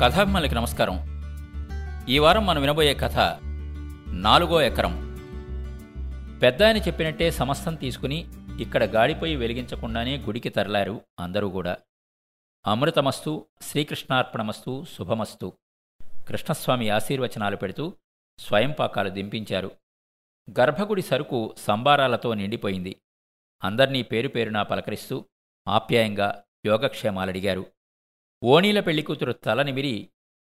కథాభిమానులకి నమస్కారం. ఈ వారం మనం వినబోయే కథ నాలుగో ఎకరం. పెద్ద ఆయన చెప్పినట్టే సమస్తం తీసుకుని ఇక్కడ గాడిపోయి వెలిగించకుండానే గుడికి తరలారు అందరూ కూడా. అమృతమస్తు శ్రీకృష్ణార్పణమస్తు శుభమస్తు. కృష్ణస్వామి ఆశీర్వచనాలు పెడుతూ స్వయంపాకాలు దింపించారు. గర్భగుడి సరుకు సంబారాలతో నిండిపోయింది. అందర్నీ పేరు పేరునా పలకరిస్తూ ఆప్యాయంగా యోగక్షేమాలడిగారు. ఓణీల పెళ్ళికూతురు తల నిమిరి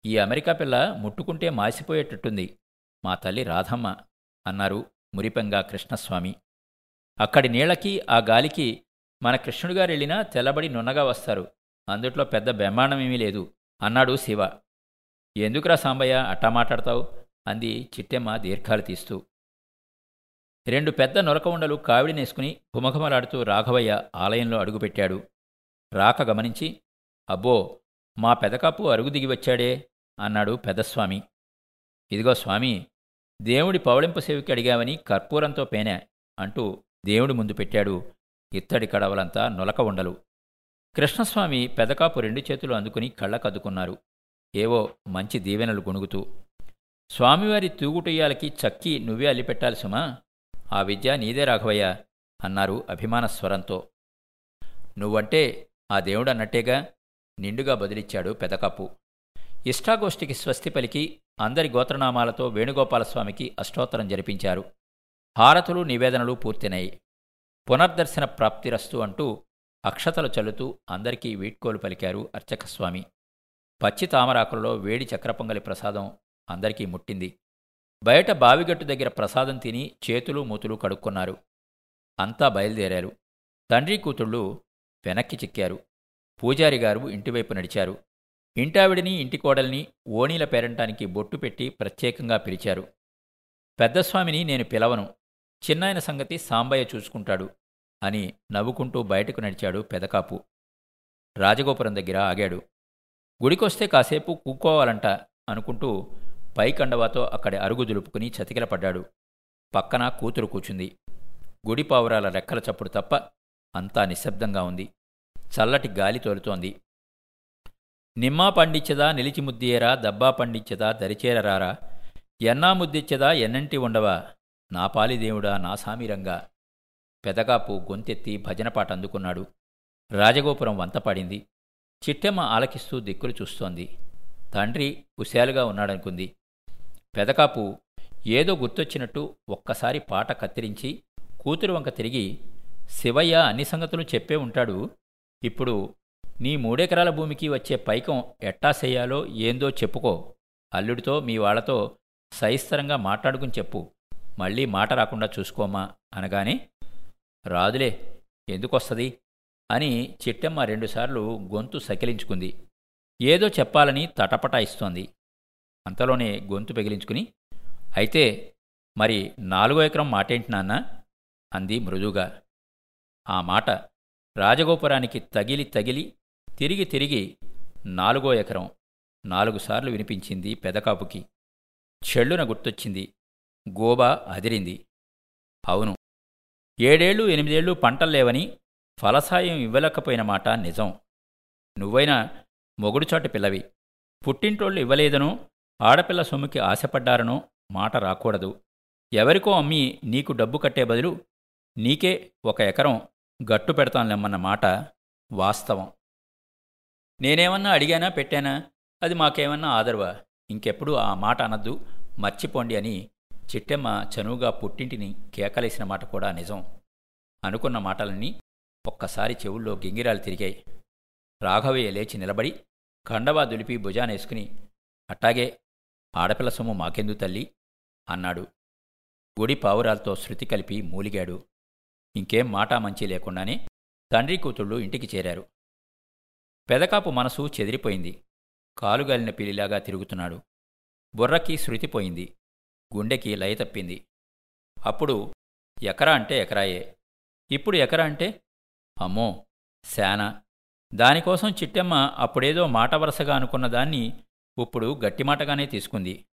ఈ అమెరికా పిల్ల ముట్టుకుంటే మాసిపోయేటట్టుంది. మా తల్లి రాధమ్మ అన్నారు మురిపెంగా కృష్ణస్వామి. అక్కడి నీళ్ళకి ఆ గాలికి మన కృష్ణుడిగారెళ్ళినా తెల్లబడి నున్నగా వస్తారు. అందుట్లో పెద్ద బెమ్మాండమేమీ లేదు అన్నాడు శివ. ఎందుకురా సాంబయ్య అట్టా మాట్లాడతావు? అంది చిట్టెమ్మ దీర్ఘాలు తీస్తూ. రెండు పెద్ద నొరక ఉండలు కావిడినేసుకుని ఘుమఘుమలాడుతూ రాఘవయ్య ఆలయంలో అడుగుపెట్టాడు. రాక గమనించి అబ్బో మా పెదకాపు అరుగు దిగి వచ్చాడే అన్నాడు పెదస్వామి. ఇదిగో స్వామి దేవుడి పవళింపు సేవికి అడిగావని కర్పూరంతో పేనా అంటూ దేవుడి ముందు పెట్టాడు. ఇత్తడి కడవలంతా నొలక ఉండలు. కృష్ణస్వామి పెదకాపు రెండు చేతులు అందుకుని కళ్ళకద్దుకున్నారు. ఏవో మంచి దీవెనలు గుణుగుతూ. స్వామివారి తూగుటయ్యాలకి చక్కి నువ్వే అల్లిపెట్టాలి సుమా ఆ విద్య నీదే రాఘవయ్య అన్నారు అభిమాన స్వరంతో నువ్వంటే ఆ దేవుడు అన్నట్టేగా నిండుగా బదిలిచ్చాడు పెదకప్పు. ఇష్టాగోష్ఠికి స్వస్తి పలికి అందరి గోత్రనామాలతో వేణుగోపాలస్వామికి అష్టోత్తరం జరిపించారు. హారతులు నివేదనలు పూర్తినాయి. పునర్దర్శన ప్రాప్తిరస్తు అంటూ అక్షతలు చల్లుతూ అందరికీ వీడ్కోలు పలికారు అర్చకస్వామి. పచ్చి తామరాకులలో వేడి చక్రపొంగలి ప్రసాదం అందరికీ ముట్టింది. బయట బావిగట్టు దగ్గర ప్రసాదం తిని చేతులు మూతులు కడుక్కున్నారు. అంతా బయలుదేరారు. తండ్రి కూతుళ్ళు వెనక్కి చిక్కారు. పూజారిగారు ఇంటివైపు నడిచారు. ఇంటావిడిని ఇంటి కోడల్ని ఓణీల పేరంటానికి బొట్టు పెట్టి ప్రత్యేకంగా పిలిచారు. పెద్దస్వామిని నేను పిలవను. చిన్నాయన సంగతి సాంబయ్య చూసుకుంటాడు అని నవ్వుకుంటూ బయటకు నడిచాడు పెదకాపు. రాజగోపురం దగ్గర ఆగాడు. గుడికొస్తే కాసేపు కూకోవాలంట అనుకుంటూ పైకండవాతో అక్కడి అరుగు దులుపుకుని చతికిలపడ్డాడు. పక్కన కూతురు కూచుంది. గుడి పావురాల రెక్కల చప్పుడు తప్ప అంతా నిశ్శబ్దంగా ఉంది. చల్లటి గాలి తోలుతోంది. నిమ్మా పండిచ్చదా నిలిచి ముద్దియేరా దబ్బా పండిచ్చదా దరిచేరరారా? ఎన్నా ముద్దిచ్చదా ఎన్నంటి ఉండవా? నా పాలిదేవుడా నా సామీరంగా. పెదకాపు గొంతెత్తి భజనపాట అందుకున్నాడు. రాజగోపురం వంతపడింది చిట్టెమ్మ ఆలకిస్తూ దిక్కులు చూస్తోంది. తండ్రి హుశాలుగా ఉన్నాడనుకుంది. పెదకాపు ఏదో గుర్తొచ్చినట్టు ఒక్కసారి పాట కత్తిరించి కూతురు వంక తిరిగి శివయ్య అన్ని సంగతులు చెప్పే ఉంటాడు. ఇప్పుడు నీ మూడెకరాల భూమికి వచ్చే పైకం ఎట్టా చెయ్యాలో ఏందో చెప్పుకో. అల్లుడితో మీ వాళ్ళతో సహిస్తరంగా మాట్లాడుకుని చెప్పు. మళ్ళీ మాట రాకుండా చూసుకోమా అనగానే రాదులే ఎందుకొస్తది? అని చిట్టమ్మ రెండుసార్లు గొంతు సకిలించుకుంది. ఏదో చెప్పాలని తటపటాయిస్తోంది అంతలోనే గొంతు పెగిలించుకుని అయితే మరి నాలుగో ఎకరం మాటేంటి నాన్న? అంది మృదుగా ఆ మాట రాజగోపురానికి తగిలి తగిలి తిరిగి తిరిగి నాలుగో ఎకరం నాలుగుసార్లు వినిపించింది పెదకాపుకి. చెళ్ళున గుర్తొచ్చింది. గోబా అదిరింది. అవును. ఏడేళ్ళు ఎనిమిదేళ్ళు పంటల్లేవని ఫలసాయం ఇవ్వలేకపోయిన మాట నిజం. నువ్వైనా మొగుడుచాటు పిల్లవి. పుట్టింటోళ్ళు ఇవ్వలేదనో ఆడపిల్ల సొమ్ముకి ఆశపడ్డారనో మాట రాకూడదు. ఎవరికో అమ్మి నీకు డబ్బు కట్టే బదులు నీకే ఒక ఎకరం గట్టు పెడతాంలేమ్మన్న మాట వాస్తవం. నేనేమన్నా అడిగానా పెట్టానా? అది మాకేమన్నా ఆదరవా? ఇంకెప్పుడు ఆ మాట అనద్దు మర్చిపోండి అని చిట్టెమ్మ చనువుగా పుట్టింటిని కేకలేసిన మాట కూడా నిజం. అనుకున్న మాటలన్నీ ఒక్కసారి చెవుల్లో గింగిరాలు తిరిగాయి. రాఘవయ్య లేచి నిలబడి కండవా దులిపి భుజానేసుకుని అట్టాగే ఆడపిల్ల సొమ్ము మాకెందు తల్లి? అన్నాడు. గుడి పావురాలతో శృతి కలిపి మూలిగాడు. ఇంకేం మాటా మంచి లేకుండానే తండ్రి కూతుళ్ళు ఇంటికి చేరారు. పెదకాపు మనసు చెదిరిపోయింది. కాలుగాలిన పిల్లిలాగా తిరుగుతున్నాడు. బుర్రకి శృతిపోయింది గుండెకి లయ తప్పింది. అప్పుడు ఎకరా అంటే ఎకరాయే. ఇప్పుడు ఎకరా అంటే? అమ్మో! శానా! దానికోసం చిట్టెమ్మ అప్పుడేదో మాట వరసగా అనుకున్న దాన్ని ఇప్పుడు గట్టిమాటగానే తీసుకుంది.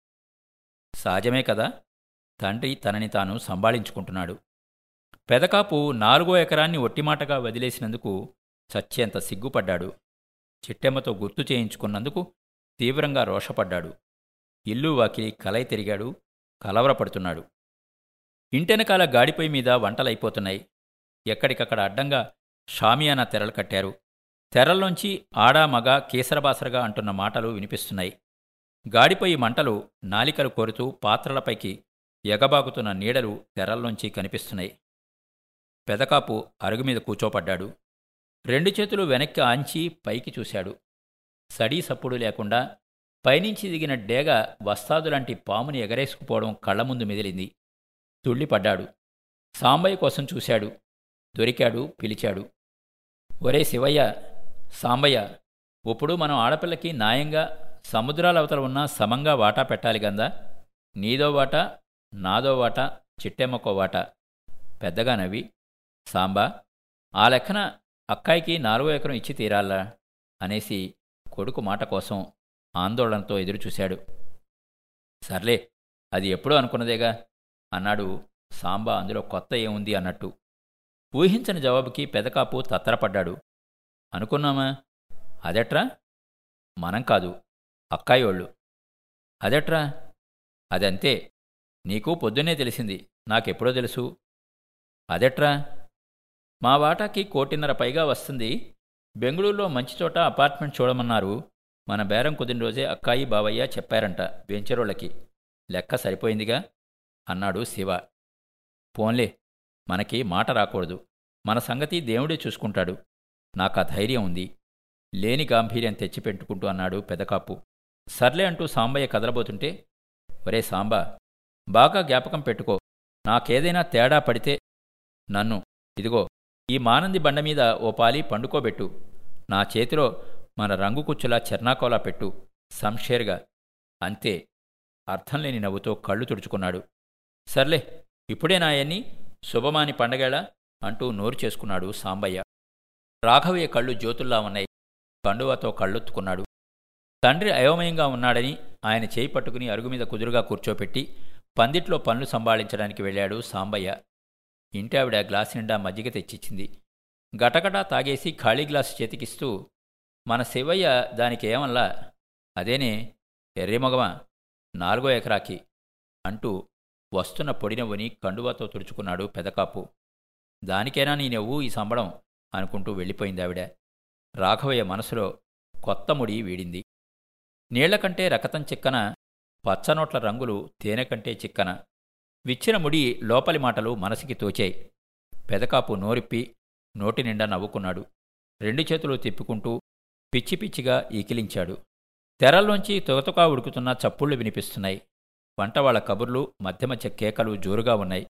సహజమే కదా? తండ్రి తనని తాను సంభాళించుకుంటున్నాడు. పెదకాపు నాలుగో ఎకరాన్ని ఒట్టిమాటగా వదిలేసినందుకు చచ్చేంత సిగ్గుపడ్డాడు. చిట్టెమ్మతో గుర్తు చేయించుకున్నందుకు తీవ్రంగా రోషపడ్డాడు. ఇల్లు వాకిలి కలయి తిరిగాడు. కలవరపడుతున్నాడు. ఇంటెనకాల గాడిపై మీద వంటలైపోతున్నాయి. ఎక్కడికక్కడ అడ్డంగా షామియానా తెరలు కట్టారు. తెరల్లోంచి ఆడా మగ కేసరబాసరగా అంటున్న మాటలు వినిపిస్తున్నాయి. గాడిపై మంటలు నాలికలు కోరుతూ పాత్రలపైకి ఎగబాగుతున్న నీడలు తెరల్లోంచి కనిపిస్తున్నాయి. పెదకాపు అరుగు మీద కూచోపడ్డాడు రెండు చేతులు వెనక్కి ఆంచి పైకి చూశాడు. సడీ సప్పుడు లేకుండా పైనుంచి దిగిన డేగ వస్తాదులాంటి పాముని ఎగరేసుకుపోవడం కళ్ళ ముందు మిదిలింది. తుళ్ళిపడ్డాడు. సాంబయ్య కోసం చూశాడు. దొరికాడు పిలిచాడు. ఒరే శివయ్య సాంబయ్య ఇప్పుడు మనం ఆడపిల్లకి న్యాయంగా సముద్రాల అవతల ఉన్న సమంగా వాటా పెట్టాలి గందా? నీదో వాటా నాదో వాటా చిట్టెమ్మకో వాటా. పెద్దగా నవ్వి సాంబా ఆ లెక్కన అక్కాయికి నాలుగో ఎకరం ఇచ్చి తీరాలా? అనేసి కొడుకు మాట కోసం ఆందోళనతో ఎదురుచూశాడు. సర్లే అది ఎప్పుడో అనుకున్నదేగా అన్నాడు సాంబా అందులో కొత్త ఏముంది అన్నట్టు. ఊహించని జవాబుకి పెదకాపు తత్తరపడ్డాడు. అనుకున్నామా? అదెట్రా? మనం కాదు అక్కాయోళ్ళు అదెట్రా? అదంతే నీకు పొద్దున్నే తెలిసింది నాకెప్పుడో తెలుసు. అదెట్రా? మా వాటాకి కోటిన్నర పైగా వస్తుంది. బెంగళూరులో మంచి చోట అపార్ట్మెంట్ చూడమన్నారు. మన బేరం కుదిన రోజే అక్కాయి బావయ్య చెప్పారంట వెంచరోళ్ళకి. లెక్క సరిపోయిందిగా? అన్నాడు శివ. పోన్లే మనకి మాట రాకూడదు. మన సంగతి దేవుడే చూసుకుంటాడు. నాకా ధైర్యం ఉంది. లేని గాంభీర్యం తెచ్చిపెట్టుకుంటూ అన్నాడు పెదకాపు. సర్లే అంటూ సాంబయ్య కదలబోతుంటే ఒరే సాంబా బాగా జ్ఞాపకం పెట్టుకో. నాకేదైనా తేడా పడితే నన్ను ఇదిగో ఈ మానంది బండ మీద ఓ పాలి పండుకోబెట్టు. నా చేతిలో మన రంగుకుచ్చులా చెర్నాకోలా పెట్టు. సంషేర్గా అంతే. అర్థం లేని నవ్వుతో కళ్ళు తుడుచుకున్నాడు. సర్లే ఇప్పుడే నాయన్ని శుభమాని పండగేళ అంటూ నోరు చేసుకున్నాడు సాంబయ్య. రాఘవయ్య కళ్ళు జ్యోతుల్లా ఉన్నాయి. కండువాతో కళ్ళొత్తుకున్నాడు. తండ్రి అయోమయంగా ఉన్నాడని ఆయన చేయి పట్టుకుని అరుగు మీద కుదురుగా కూర్చోపెట్టి పందిట్లో పనులు సంభాళించడానికి వెళ్ళాడు సాంబయ్య. ఇంటి ఆవిడ గ్లాస్ నిండా మజ్జిగ తెచ్చిచ్చింది. గటగటా తాగేసి ఖాళీ గ్లాసు చేతికిస్తూ మన శివయ్య దానికి ఏమల్లా అదేనే ఎర్రిమొగమా నాలుగో ఎకరాకి అంటూ వస్తున్న పొడినవ్వుని కండువాతో తుడుచుకున్నాడు పెదకాపు. దానికైనా నీ నవ్వు ఈ సంబడం? అనుకుంటూ వెళ్ళిపోయింది ఆవిడ. రాఘవయ్య మనసులో కొత్త ముడి వీడింది. నీళ్ళకంటే రకతం చిక్కన పచ్చనోట్ల రంగులు తేనె కంటే చిక్కన విచ్చిన ముడి లోపలి మాటలు మనసుకి తోచాయి. పెదకాపు నోరిప్పి నోటి నిండా నవ్వుకున్నాడు. రెండు చేతులు తిప్పుకుంటూ పిచ్చి పిచ్చిగా ఈకిలించాడు. తెరల్లోంచి తొగతొకా ఉడుకుతున్న చప్పుళ్ళు వినిపిస్తున్నాయి. వంటవాళ్ళ కబుర్లు మధ్య మధ్య కేకలు జోరుగా ఉన్నాయి.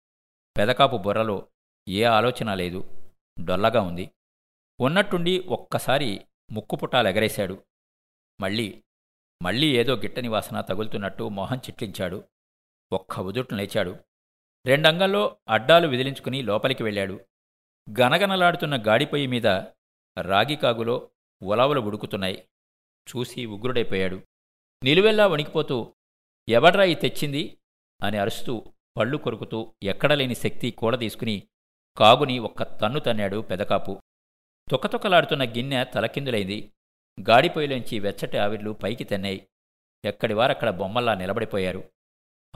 పెదకాపు బుర్రలో ఏ ఆలోచన లేదు. డొల్లగా ఉంది. ఉన్నట్టుండి ఒక్కసారి ముక్కుపుటాలెగరేశాడు మళ్ళీ మళ్ళీ ఏదో గిట్టని వాసన తగులుతున్నట్టు మొహం చిట్లించాడు. ఒక్క ఉదుట్లు లేచాడు. రెండంగల్లో అడ్డాలు విదిలించుకుని లోపలికి వెళ్ళాడు. గనగనలాడుతున్న గాడిపొయ్యి మీద రాగికాగులో ఉలవలు ఉడుకుతున్నాయి. చూసి ఉగ్రుడైపోయాడు. నిలువెల్లా వణికిపోతూ ఎవడ్రా ఈ తెచ్చింది? అని అరుస్తూ పళ్ళు కొరుకుతూ ఎక్కడలేని శక్తి కూడ తీసుకుని కాగుని ఒక్క తన్ను తన్నాడు పెదకాపు. తుకతుకలాడుతున్న గిన్నె తలకిందులైంది. గాడిపొయ్యిలోంచి వెచ్చటి ఆవిర్లు పైకి తెన్నాయి. ఎక్కడివారక్కడ బొమ్మల్లా నిలబడిపోయారు.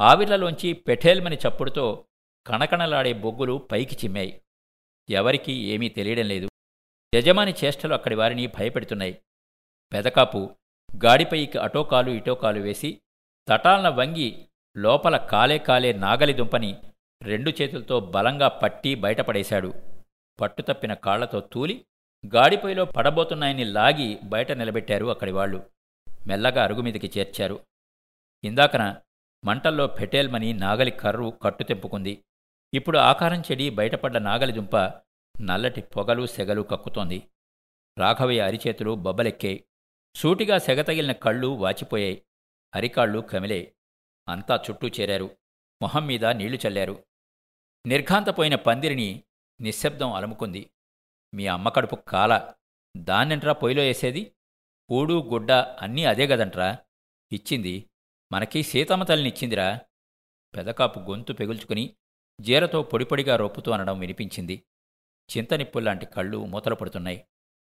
ఆవిర్లలోంచి పెఠేల్మని చప్పుడుతో కణకణలాడే బొగ్గులు పైకి చిమ్మాయి. ఎవరికీ ఏమీ తెలియడం లేదు. యజమాని చేష్టలు అక్కడి వారిని భయపెడుతున్నాయి. పెదకాపు గాడిపైకి అటోకాలు ఇటోకాలు వేసి తటాలన వంగి లోపల కాలే కాలే నాగలి దుంపని రెండు చేతులతో బలంగా పట్టి బయటపడేశాడు. పట్టుతప్పిన కాళ్ళతో తూలి గాడిపైలో పడబోతున్నాయని లాగి బయట నిలబెట్టారు అక్కడి వాళ్ళు. మెల్లగా అరుగుమీదికి చేర్చారు. ఇందాకన మంటల్లో ఫెటేల్మని నాగలి కర్రు కట్టు తెంపుకుంది ఇప్పుడు ఆకారం చెడి బయటపడ్డ నాగలి దుంప నల్లటి పొగలు సెగలు కక్కుతోంది. రాఘవయ్య అరిచేతులు బొబ్బలెక్కాయి సూటిగా సెగ తగిలిన కళ్ళు వాచిపోయాయి. అరికాళ్ళు కమిలే అంతా చుట్టూ చేరారు. మొహం మీద నీళ్ళు చల్లారు. నిర్ఘాంతపోయిన పందిరిని నిశ్శబ్దం అలుముకుంది. మీ అమ్మ కడుపు కాల. దాన్నింట్రా పొయ్యిలో వేసేది పూడు గుడ్డ అన్నీ అదే గదంట్రా? ఇచ్చింది మనకి సీతమ్మ తల్లినిచ్చిందిరా. పెదకాపు గొంతు పెగుల్చుకుని జీరతో పొడిపొడిగా రొప్పుతూ అనడం వినిపించింది. చింతనిప్పుల్లాంటి కళ్ళు మూతలు పడుతున్నాయి.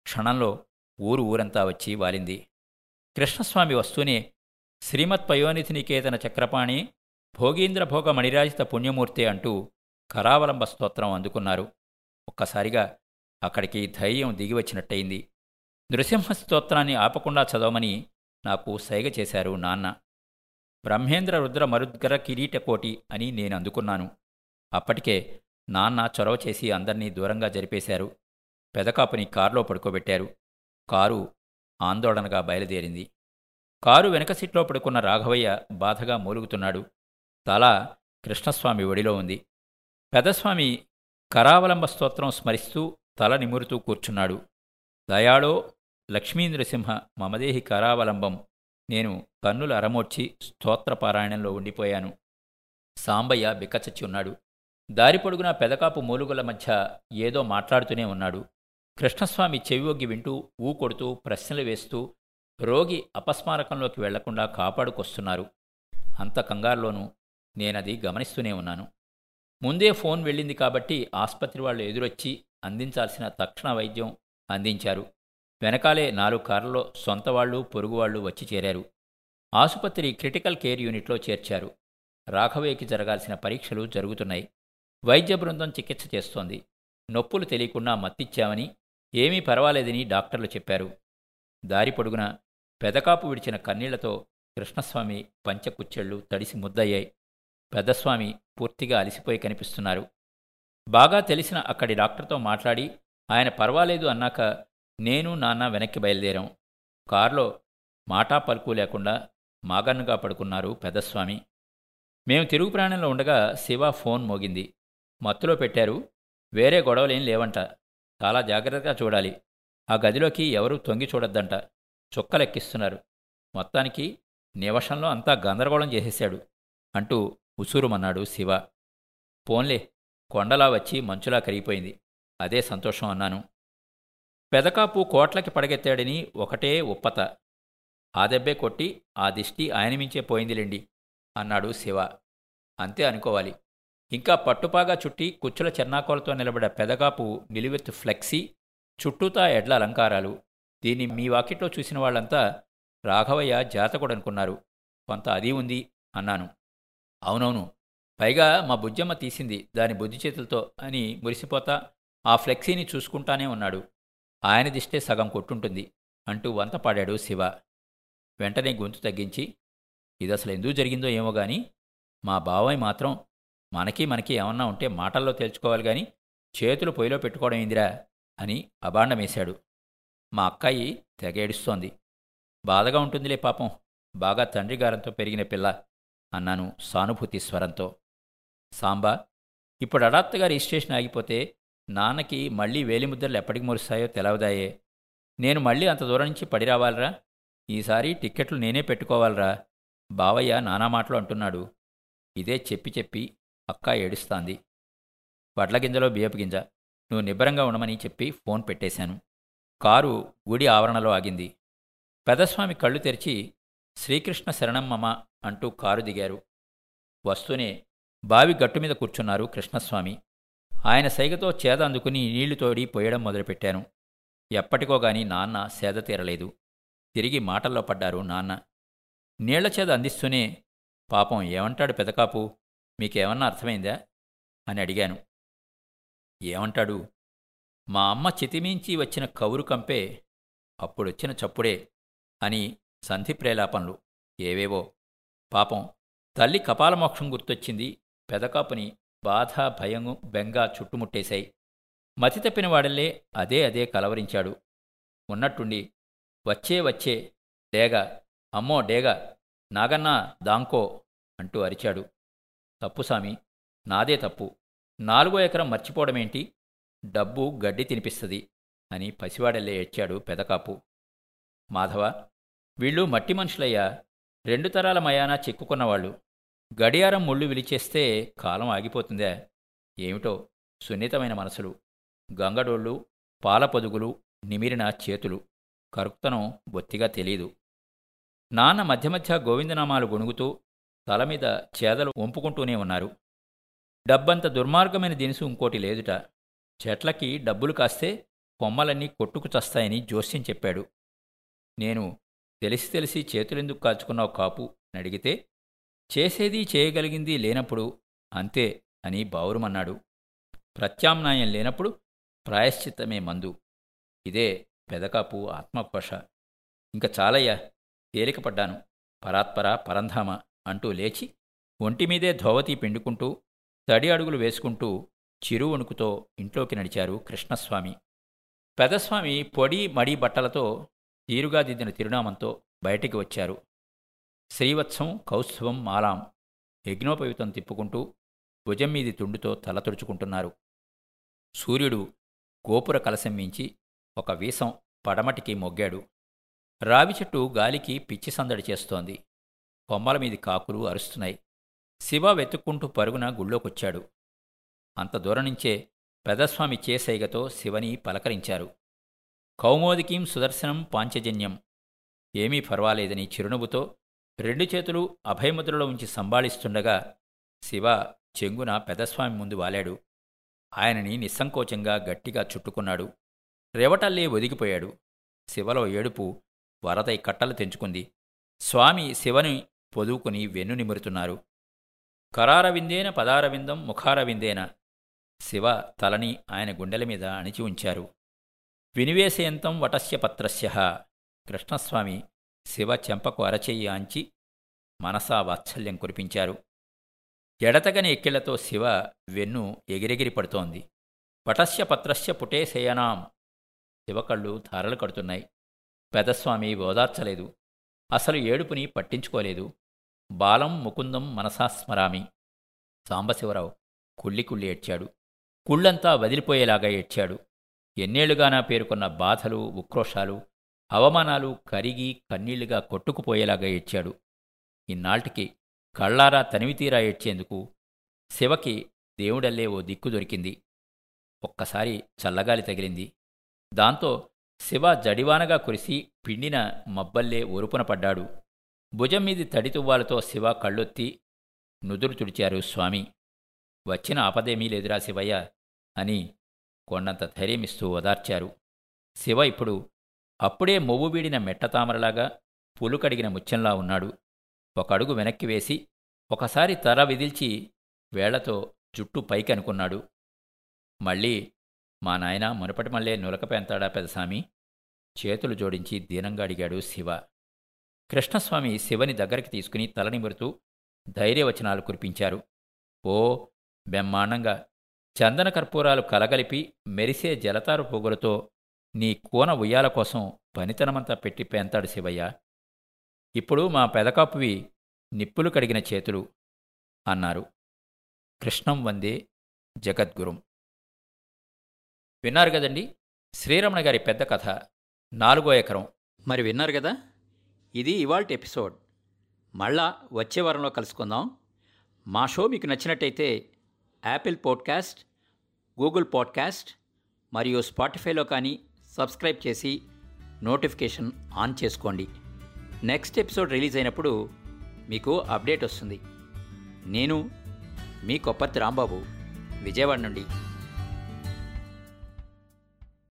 క్షణంలో ఊరు ఊరంతా వచ్చి వాలింది. కృష్ణస్వామి వస్తూనే శ్రీమత్ పయోనిధి నికేతన చక్రపాణి భోగీంద్ర భోగ మణిరాజిత పుణ్యమూర్తి అంటూ కరావలంబ స్తోత్రం అందుకున్నారు. ఒక్కసారిగా అక్కడికి ధైర్యం దిగివచ్చినట్టయింది. నృసింహ స్తోత్రాన్ని ఆపకుండా చదవమని నాకు సైగ చేశారు నాన్న. బ్రహ్మేంద్ర రుద్ర మరుద్గర కిరీటకోటి అని నేను అందుకున్నాను అప్పటికే నాన్న చొరవ చేసి అందర్నీ దూరంగా జరిపేశారు. పెదకాపుని కారులో పడుకోబెట్టారు. కారు ఆందోళనగా బయలుదేరింది. కారు వెనక సీట్లో పడుకున్న రాఘవయ్య బాధగా మూలుగుతున్నాడు. తల కృష్ణస్వామి ఒడిలో ఉంది. పెదస్వామి కరావలంబ స్తోత్రం స్మరిస్తూ తల నిమురుతూ కూర్చున్నాడు. దయాళో లక్ష్మీనృసింహ మమదేహి కరావలంబం నేను కన్నులు అరమోడ్చి స్తోత్రపారాయణంలో ఉండిపోయాను. సాంబయ్య బిక్కచచ్చి ఉన్నాడు. దారి పొడుగున పెదకాపు మూలుగుల మధ్య ఏదో మాట్లాడుతూనే ఉన్నాడు. కృష్ణస్వామి చెవివొగ్గి వింటూ ఊ కొడుతూ ప్రశ్నలు వేస్తూ రోగి అపస్మారకంలోకి వెళ్ళకుండా కాపాడుకొస్తున్నారు. అంత కంగారులోనూ నేనది గమనిస్తూనే ఉన్నాను. ముందే ఫోన్ వెళ్ళింది కాబట్టి ఆసుపత్రి వాళ్ళు ఎదురొచ్చి అందించాల్సిన తక్షణ వైద్యం అందించారు. వెనకాలే నాలుగు కార్లలో సొంతవాళ్ళు పొరుగువాళ్ళు వచ్చి చేరారు. ఆసుపత్రి క్రిటికల్ కేర్ యూనిట్లో చేర్చారు. రాఘవయ్యకి జరగాల్సిన పరీక్షలు జరుగుతున్నాయి. వైద్య బృందం చికిత్స చేస్తోంది. నొప్పులు తెలియకుండా మత్తిచ్చామని ఏమీ పర్వాలేదని డాక్టర్లు చెప్పారు. దారి పొడుగున పెదకాపు విడిచిన కన్నీళ్ళతో కృష్ణస్వామి పంచకుచ్చెళ్ళు తడిసి ముద్దయ్యాయి. పెద్దస్వామి పూర్తిగా అలసిపోయి కనిపిస్తున్నారు. బాగా తెలిసిన అక్కడి డాక్టర్తో మాట్లాడి ఆయన పర్వాలేదు అన్నాక నేను నాన్న వెనక్కి బయలుదేరాం. కారులో మాటా పలుకు లేకుండా మాగన్నుగా పడుకున్నారు పెద్దస్వామి. మేము తిరుగు ప్రాణంలో ఉండగా శివ ఫోన్ మోగింది. మత్తులో పెట్టారు వేరే గొడవలేం లేవంట. చాలా జాగ్రత్తగా చూడాలి. ఆ గదిలోకి ఎవరూ తొంగి చూడొద్దంట. చుక్కలెక్కిస్తున్నారు. మొత్తానికి నివషంలో అంతా గందరగోళం చేసేశాడు అంటూ ఉసూరుమన్నాడు శివ. పోన్లే కొండలా వచ్చి మంచులా కరిగిపోయింది. అదే సంతోషం అన్నాను. పెదకాపు కోట్లకి పడగెత్తాడని ఒకటే ఉప్పత ఆ దెబ్బే కొట్టి ఆ దిష్టి ఆయన మించే పోయిందిలేండి అన్నాడు శివ. అంతే అనుకోవాలి. ఇంకా పట్టుపాగా చుట్టి కుచ్చుల చెన్నాకోలతో నిలబడ పెదకాపు నిలువెత్తు ఫ్లెక్సీ చుట్టూతా ఎడ్ల అలంకారాలు. దీన్ని మీ వాకిట్లో చూసిన వాళ్ళంతా రాఘవయ్య జాతకుడనుకున్నారు. కొంత అది ఉంది అన్నాను. అవునవును పైగా మా బుజ్జమ్మ తీసింది దాని బుద్ధి చేతులతో అని మురిసిపోతా ఆ ఫ్లెక్సీని చూసుకుంటానే ఉన్నాడు. ఆయన సగం కొట్టుంటుంది అంటూ వంత పాడాడు శివ. వెంటనే గొంతు తగ్గించి ఇది అసలు ఎందుకు జరిగిందో ఏమో గాని మా బావయ్య మాత్రం మనకి మనకి ఏమన్నా ఉంటే మాటల్లో తేల్చుకోవాలి గాని చేతులు పొయ్యిలో పెట్టుకోవడం ఏందిరా? అని అబాండమేశాడు మా అక్కాయి తెగ ఏడుస్తోంది. బాధగా ఉంటుందిలే పాపం బాగా తండ్రి గారంతో పెరిగిన పిల్ల అన్నాను సానుభూతి స్వరంతో. సాంబా ఇప్పుడు హఠాత్తుగా రిజిస్ట్రేషన్ ఆగిపోతే నాన్నకి మళ్ళీ వేలిముద్రలు ఎప్పటికి మురుస్తాయో తెలవదాయే. నేను మళ్ళీ అంత దూరం నుంచి పడి రావాలరా. ఈసారి టిక్కెట్లు నేనే పెట్టుకోవాలరా. బావయ్య నానా మాటలు అంటున్నాడు. ఇదే చెప్పి చెప్పి అక్క ఏడుస్తాంది. వడ్ల గింజలో బియ్యపు గింజ. నువ్వు నిబ్బరంగా ఉండమని చెప్పి ఫోన్ పెట్టేశాను. కారు గుడి ఆవరణలో ఆగింది. పెదస్వామి కళ్ళు తెరిచి శ్రీకృష్ణ శరణమ్మమ అంటూ కారు దిగారు. వస్తూనే బావి గట్టు మీద కూర్చున్నారు కృష్ణస్వామి. ఆయన సైగతో చేద అందుకుని నీళ్ళు తోడి పోయడం మొదలుపెట్టాను. ఎప్పటికోగాని నాన్న సేద తీరలేదు. తిరిగి మాటల్లో పడ్డారు నాన్న. నీళ్ళ చేద అందిస్తూనే పాపం ఏమంటాడు పెదకాపు? మీకేమన్నా అర్థమైందా? అని అడిగాను. ఏమంటాడు? మా అమ్మ చితిమించి వచ్చిన కవురు కంపే అప్పుడొచ్చిన చప్పుడే అని సంధి ప్రేలాపనలు. ఏవేవో? పాపం తల్లి కపాలమోక్షం గుర్తొచ్చింది పెదకాపుని బాధ భయము బెంగ చుట్టుముట్టేశాయి. మతి తప్పిన వాడల్లే అదే అదే కలవరించాడు. ఉన్నట్టుండి వచ్చే వచ్చే డేగ అమ్మో డేగ నాగన్నా దాంకో అంటూ అరిచాడు. తప్పు సామి నాదే తప్పు. నాలుగో ఎకరం మర్చిపోవడమేంటి? డబ్బు గడ్డి తినిపిస్తుంది అని పసివాడల్లే ఏడ్చాడు పెదకాపు. మాధవ వీళ్ళు మట్టి మనుషులయ్యా. రెండు తరాల మయానా చిక్కుకున్నవాళ్ళు. గడియారం ముళ్ళు విలిచేస్తే కాలం ఆగిపోతుందా. ఏమిటో సున్నితమైన మనసులు. గంగడోళ్ళు పాలపొదుగులు నిమిరిన చేతులు. కరుక్తనం బొత్తిగా తెలీదు. నాన్న మధ్య మధ్య గోవిందనామాలు గొణుగుతూ తల మీద చేదలు వంపుకుంటూనే ఉన్నారు. డబ్బంత దుర్మార్గమైన దినుసు ఇంకోటి లేదుట. చెట్లకి డబ్బులు కాస్తే కొమ్మలన్నీ కొట్టుకు చస్తాయని జోస్యం చెప్పాడు. నేను తెలిసి తెలిసి చేతులెందుకు కాల్చుకున్నావు కాపు? అని అడిగితే చేసేది చేయగలిగింది లేనప్పుడు అంతే అని బావురుమన్నాడు. ప్రత్యామ్నాయం లేనప్పుడు ప్రాయశ్చిత్తమే మందు. ఇదే పెదకాపు ఆత్మఘోష ఇంక చాలయ్యా తేలికపడ్డాను. పరాత్పర పరంధామ అంటూ లేచి ఒంటిమీదే ధోవతి పిండుకుంటూ తడి అడుగులు వేసుకుంటూ చిరు వణుకుతో ఇంట్లోకి నడిచారు కృష్ణస్వామి. పెదస్వామి పొడి మడి బట్టలతో తీరుగా దిద్దిన తిరునామంతో బయటికి వచ్చారు. శ్రీవత్సం కౌస్తుభం మాలాం యజ్ఞోపయుతం తిప్పుకుంటూ భుజం మీది తుండుతో తల తుడుచుకుంటున్నారు. సూర్యుడు గోపుర కలశం మించి ఒక వీసం పడమటికి మొగ్గాడు. రావి చెట్టు గాలికి పిచ్చి సందడి చేస్తోంది. కొమ్మల మీది కాకులు అరుస్తున్నాయి. శివ వెతుక్కుంటూ పరుగున గుళ్ళోకొచ్చాడు. అంత దూరం నుంచే పెదస్వామి చేసైగతో శివని పలకరించారు. కౌమోదికీం సుదర్శనం పాంచజన్యం. ఏమీ పర్వాలేదని చిరునవ్వుతో రెండు చేతులు అభయముద్రలో ఉంచి సంభాళిస్తుండగా శివ చెంగున పెదస్వామి ముందు వాలాడు. ఆయనని నిస్సంకోచంగా గట్టిగా చుట్టుకున్నాడు. రేవటల్లే ఒదిగిపోయాడు. శివలో ఏడుపు వరదై కట్టలు తెంచుకుంది. స్వామి శివని పొదువుకుని వెన్ను నిమురుతున్నారు. కరారవిందేన పదారవిందం ముఖారవిందేన శివ తలని ఆయన గుండెల మీద అణిచి ఉంచారు. వినివేశయంతం వటస్య పత్రస్య కృష్ణస్వామి శివ చెంపకు అరచెయ్యి ఆంచి మనసా వాత్సల్యం కురిపించారు. ఎడతగని ఎక్కిళ్ళతో శివ వెన్ను ఎగిరెగిరి పడుతోంది. పటస్య పత్రస్య పుటే శయనాం. శివకళ్ళు ధారలు కడుతున్నాయి. పెదస్వామి ఓదార్చలేదు. అసలు ఏడుపుని పట్టించుకోలేదు. బాలం ముకుందం మనసాస్మరామి సాంబశివరావు కుళ్ళి కుళ్ళి ఏడ్చాడు. కుళ్ళంతా వదిలిపోయేలాగా ఏడ్చాడు. ఎన్నేళ్ళుగానా పేరుకున్న బాధలు ఉక్రోషాలు అవమానాలు కరిగి కన్నీళ్ళుగా కొట్టుకుపోయేలాగా ఏడ్చాడు. ఇన్నాళ్టికి కళ్ళారా తనివితీరా ఏడ్చేందుకు శివకి దేవుడల్లే ఓ దిక్కు దొరికింది. ఒక్కసారి చల్లగాలి తగిలింది. దాంతో శివ జడివానగా కురిసి పిండిన మబ్బల్లే ఒరుపున పడ్డాడు. భుజం మీది తడితువ్వాలతో శివ కళ్ళొత్తి నుదురు తుడిచారు స్వామి. వచ్చిన ఆపదేమీ లేదురా శివయ్య అని కొండంత ధైర్యమిస్తూ ఓదార్చారు. శివ ఇప్పుడు అప్పుడే మొవ్వు వీడిన మెట్టతామరలాగా పులు కడిగిన ముత్యంలా ఉన్నాడు. ఒక అడుగు వెనక్కి వేసి ఒకసారి తర విదిల్చి వేళ్ళతో జుట్టు పైకి అనుకున్నాడు. మళ్ళీ మా నాయన మునపటి మళ్ళే నులక పెంతాడా పెదసామి? చేతులు జోడించి దీనంగా అడిగాడు శివ. కృష్ణస్వామి శివని దగ్గరికి తీసుకుని తలనిమురుతూ ధైర్యవచనాలు కురిపించారు. ఓ బ్రహ్మాండంగా! చందన కర్పూరాలు కలగలిపి మెరిసే జలతారు పొగులతో నీ కూన ఉయ్యాల కోసం పనితనమంతా పెట్టి పెంతాడు శివయ్య. ఇప్పుడు మా పెదకాపువి నిప్పులు కడిగిన చేతులు అన్నారు. కృష్ణం వందే జగద్గురుం. విన్నారు కదండి? శ్రీరమణ గారి పెద్ద కథ నాలుగో ఎకరం. మరి విన్నారు కదా? ఇది ఇవాల్టి ఎపిసోడ్. మళ్ళా వచ్చే వారంలో కలుసుకుందాం. మా షో మీకు నచ్చినట్టయితే యాపిల్ పాడ్కాస్ట్ గూగుల్ పాడ్కాస్ట్ మరియు స్పాటిఫైలో కానీ సబ్స్క్రైబ్ చేసి నోటిఫికేషన్ ఆన్ చేసుకోండి. నెక్స్ట్ ఎపిసోడ్ రిలీజ్ అయినప్పుడు మీకు అప్డేట్ వస్తుంది. నేను మీ కొప్పర్తి రాంబాబు విజయవాడ నుండి.